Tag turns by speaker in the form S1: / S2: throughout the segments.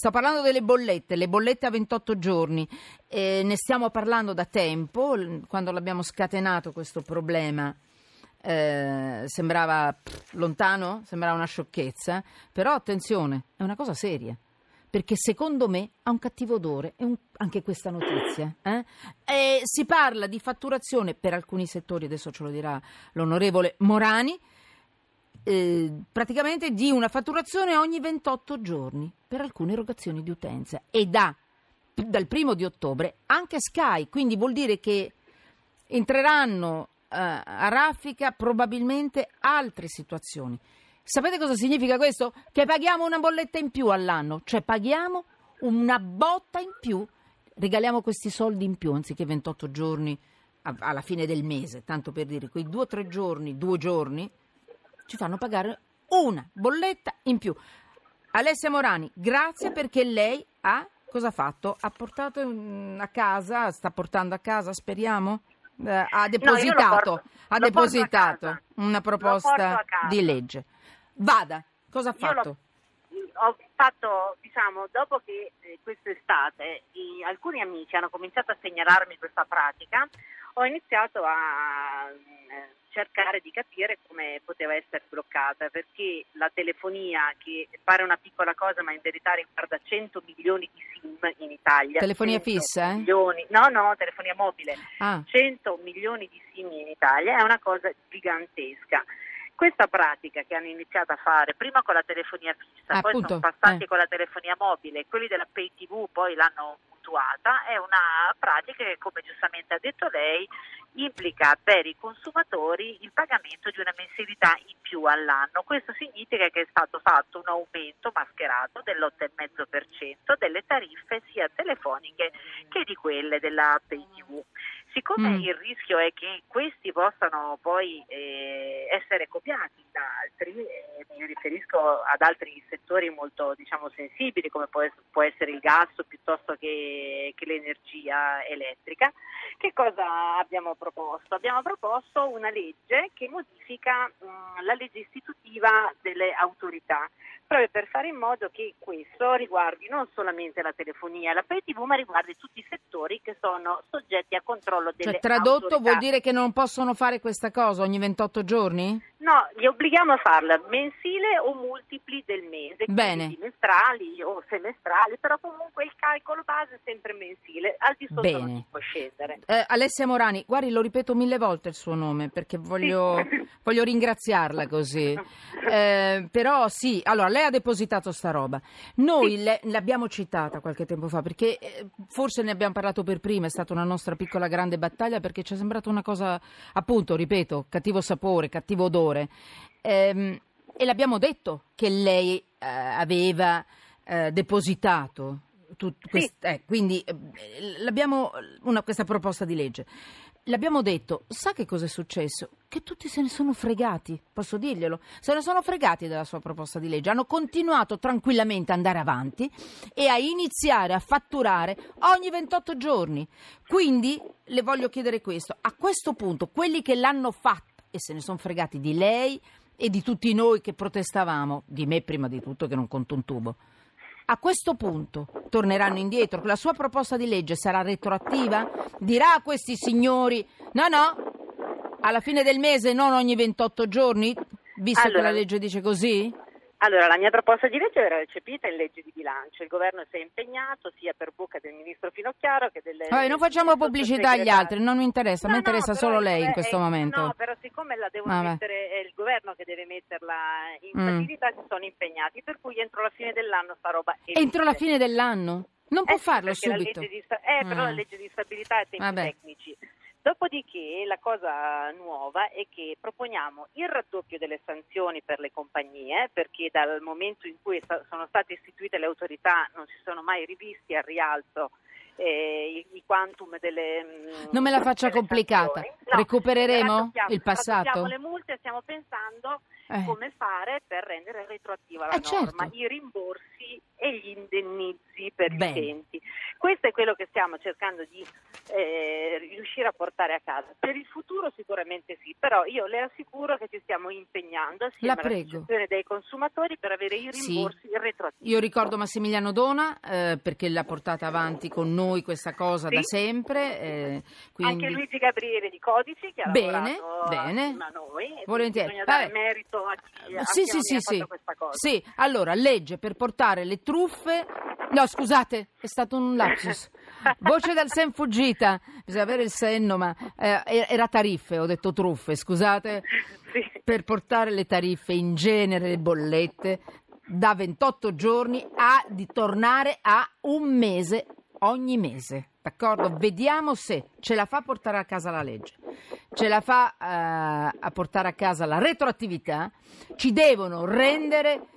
S1: Sto parlando delle bollette, le bollette a 28 giorni. Eh, ne stiamo parlando da tempo, quando l'abbiamo scatenato questo problema. Eh, sembrava pff, lontano, sembrava una sciocchezza, però attenzione, è una cosa seria perché secondo me ha un cattivo odore, un, anche questa notizia. Eh? si parla di fatturazione per alcuni settori, adesso ce lo dirà l'onorevole Morani, eh, praticamente di una fatturazione ogni 28 giorni per alcune erogazioni di utenza e da, dal primo di ottobre anche Sky, quindi vuol dire che entreranno eh, a raffica probabilmente altre situazioni. Sapete cosa significa questo? Che paghiamo una bolletta in più all'anno, cioè paghiamo una botta in più, regaliamo questi soldi in più anziché 28 giorni alla fine del mese, tanto per dire, quei due o tre giorni, due giorni, ci fanno pagare una bolletta in più. Alessia Morani, grazie perché lei ha cosa ha fatto? Ha portato a casa, sta portando a casa, speriamo? Eh, ha depositato, no, porto, ha depositato una proposta di legge. Vada, cosa ha fatto?
S2: ho fatto, diciamo, dopo che eh, quest'estate i, alcuni amici hanno cominciato a segnalarmi questa pratica, ho iniziato a eh, cercare di capire come poteva essere bloccata, perché la telefonia, che pare una piccola cosa, ma in verità riguarda 100 milioni di SIM in Italia.
S1: Telefonia fissa? Eh?
S2: Milioni, no, no, telefonia mobile. Ah. 100 milioni di SIM in Italia è una cosa gigantesca questa pratica che hanno iniziato a fare prima con la telefonia fissa, ah, poi appunto, sono passati eh. con la telefonia mobile, quelli della Pay TV poi l'hanno mutuata, è una pratica che come giustamente ha detto lei implica per i consumatori il pagamento di una mensilità in più all'anno. Questo significa che è stato fatto un aumento mascherato dell'8,5% delle tariffe sia telefoniche che di quelle della Pay TV. Siccome mm. il rischio è che questi possano poi eh, essere copiati da altri, eh, mi riferisco ad altri settori molto diciamo, sensibili come può, può, essere il gas piuttosto che, che, l'energia elettrica, che cosa abbiamo proposto? Abbiamo proposto una legge che modifica mh, mm, la legge istitutiva delle autorità proprio per fare in modo che questo riguardi non solamente la telefonia e la pay TV, ma riguardi tutti i settori che sono soggetti a controllo delle
S1: cioè, tradotto
S2: autorità.
S1: vuol dire che non possono fare questa cosa ogni 28 giorni?
S2: No, li obblighiamo a farla mensile o multipli del mese,
S1: Bene.
S2: bimestrali o semestrali, però comunque il calcolo base è sempre mensile, al di sotto Bene. non si può scendere.
S1: Eh, Alessia Morani, guardi, lo ripeto mille volte il suo nome perché voglio, sì. voglio ringraziarla così. Eh, però sì, allora lei ha depositato sta roba. Noi sì. le, l'abbiamo citata qualche tempo fa perché eh, forse ne abbiamo parlato per prima, è stata una nostra piccola grande battaglia perché ci è sembrata una cosa, appunto, ripeto, cattivo sapore, cattivo odore favore. Ehm, e l'abbiamo detto che lei eh, aveva eh, depositato tut, quest, sì. eh, quindi eh, una, questa proposta di legge. L'abbiamo detto, sa che cosa è successo? Che tutti se ne sono fregati, posso dirglielo, se ne sono fregati della sua proposta di legge, hanno continuato tranquillamente ad andare avanti e a iniziare a fatturare ogni 28 giorni. Quindi le voglio chiedere questo, a questo punto quelli che l'hanno fatto e se ne sono fregati di lei e di tutti noi che protestavamo, di me prima di tutto che non conto un tubo. A questo punto torneranno indietro, la sua proposta di legge sarà retroattiva? Dirà a questi signori no, no, alla fine del mese, non ogni 28 giorni, visto allora, che la legge dice così?
S2: Allora, la mia proposta di legge era recepita in legge di bilancio. Il governo si è impegnato sia per bocca del ministro Finocchiaro che delle.
S1: Vabbè, non facciamo pubblicità agli altri, non mi interessa, no, mi interessa no, solo lei in questo
S2: è,
S1: momento.
S2: No, però siccome la devono Vabbè. mettere, è il governo che deve metterla in mm. stabilità, si sono impegnati, per cui entro la fine dell'anno sta roba.
S1: Esiste. Entro la fine dell'anno? Non può
S2: eh,
S1: farlo subito.
S2: Di, eh, però la mm. legge di stabilità ha tempi Vabbè. tecnici. Dopodiché la cosa nuova è che proponiamo il raddoppio delle sanzioni per le compagnie, perché dal momento in cui sono state istituite le autorità non si sono mai rivisti al rialzo eh, i, quantum delle...
S1: Mm, non me la faccia complicata, no, recupereremo il passato?
S2: le multe stiamo pensando eh. come fare per rendere retroattiva la
S1: eh,
S2: norma, certo. i rimborsi e gli indennizi per Bene. gli utenti. Questo è quello che stiamo cercando di eh, riuscire a portare a casa. Per il futuro sicuramente sì, però io le assicuro che ci stiamo impegnando assieme La all'associazione dei consumatori per avere i rimborsi sì. retroattivi.
S1: Io ricordo Massimiliano Dona eh, perché l'ha portata avanti con noi questa cosa sì. da sempre.
S2: Eh, quindi... Anche Luigi Gabriele di Codici che ha
S1: bene, bene.
S2: a noi.
S1: Volentieri.
S2: Bisogna dare Vabbè. merito a chi, a
S1: sì,
S2: chi
S1: sì, sì,
S2: sì.
S1: questa cosa. Sì, allora legge per portare le truffe. No, scusate, è stato un lapsus. Voce dal sen fuggita, bisogna avere il senno, ma eh, era tariffe, ho detto truffe, scusate, sì. per portare le tariffe, in genere le bollette, da 28 giorni a di tornare a un mese ogni mese. D'accordo? Vediamo se ce la fa a portare a casa la legge, ce la fa uh, a portare a casa la retroattività, ci devono rendere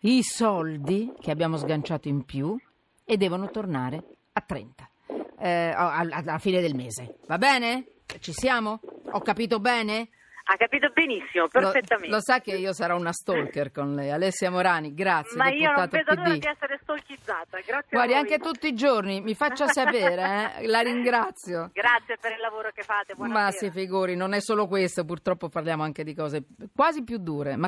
S1: i soldi che abbiamo sganciato in più e devono tornare a 30 eh, alla fine del mese. Va bene? Ci siamo? Ho capito bene?
S2: Ha capito benissimo, perfettamente.
S1: Lo, lo, sa che io sarò una stalker con lei. Alessia Morani, grazie.
S2: Ma io non vedo l'ora di essere stalkizzata. Grazie
S1: Guardi, anche tutti i giorni, mi faccia sapere, eh? la ringrazio.
S2: Grazie per il lavoro che fate. Buonasera.
S1: Ma si figuri, non è solo questo, purtroppo parliamo anche di cose quasi più dure. Ma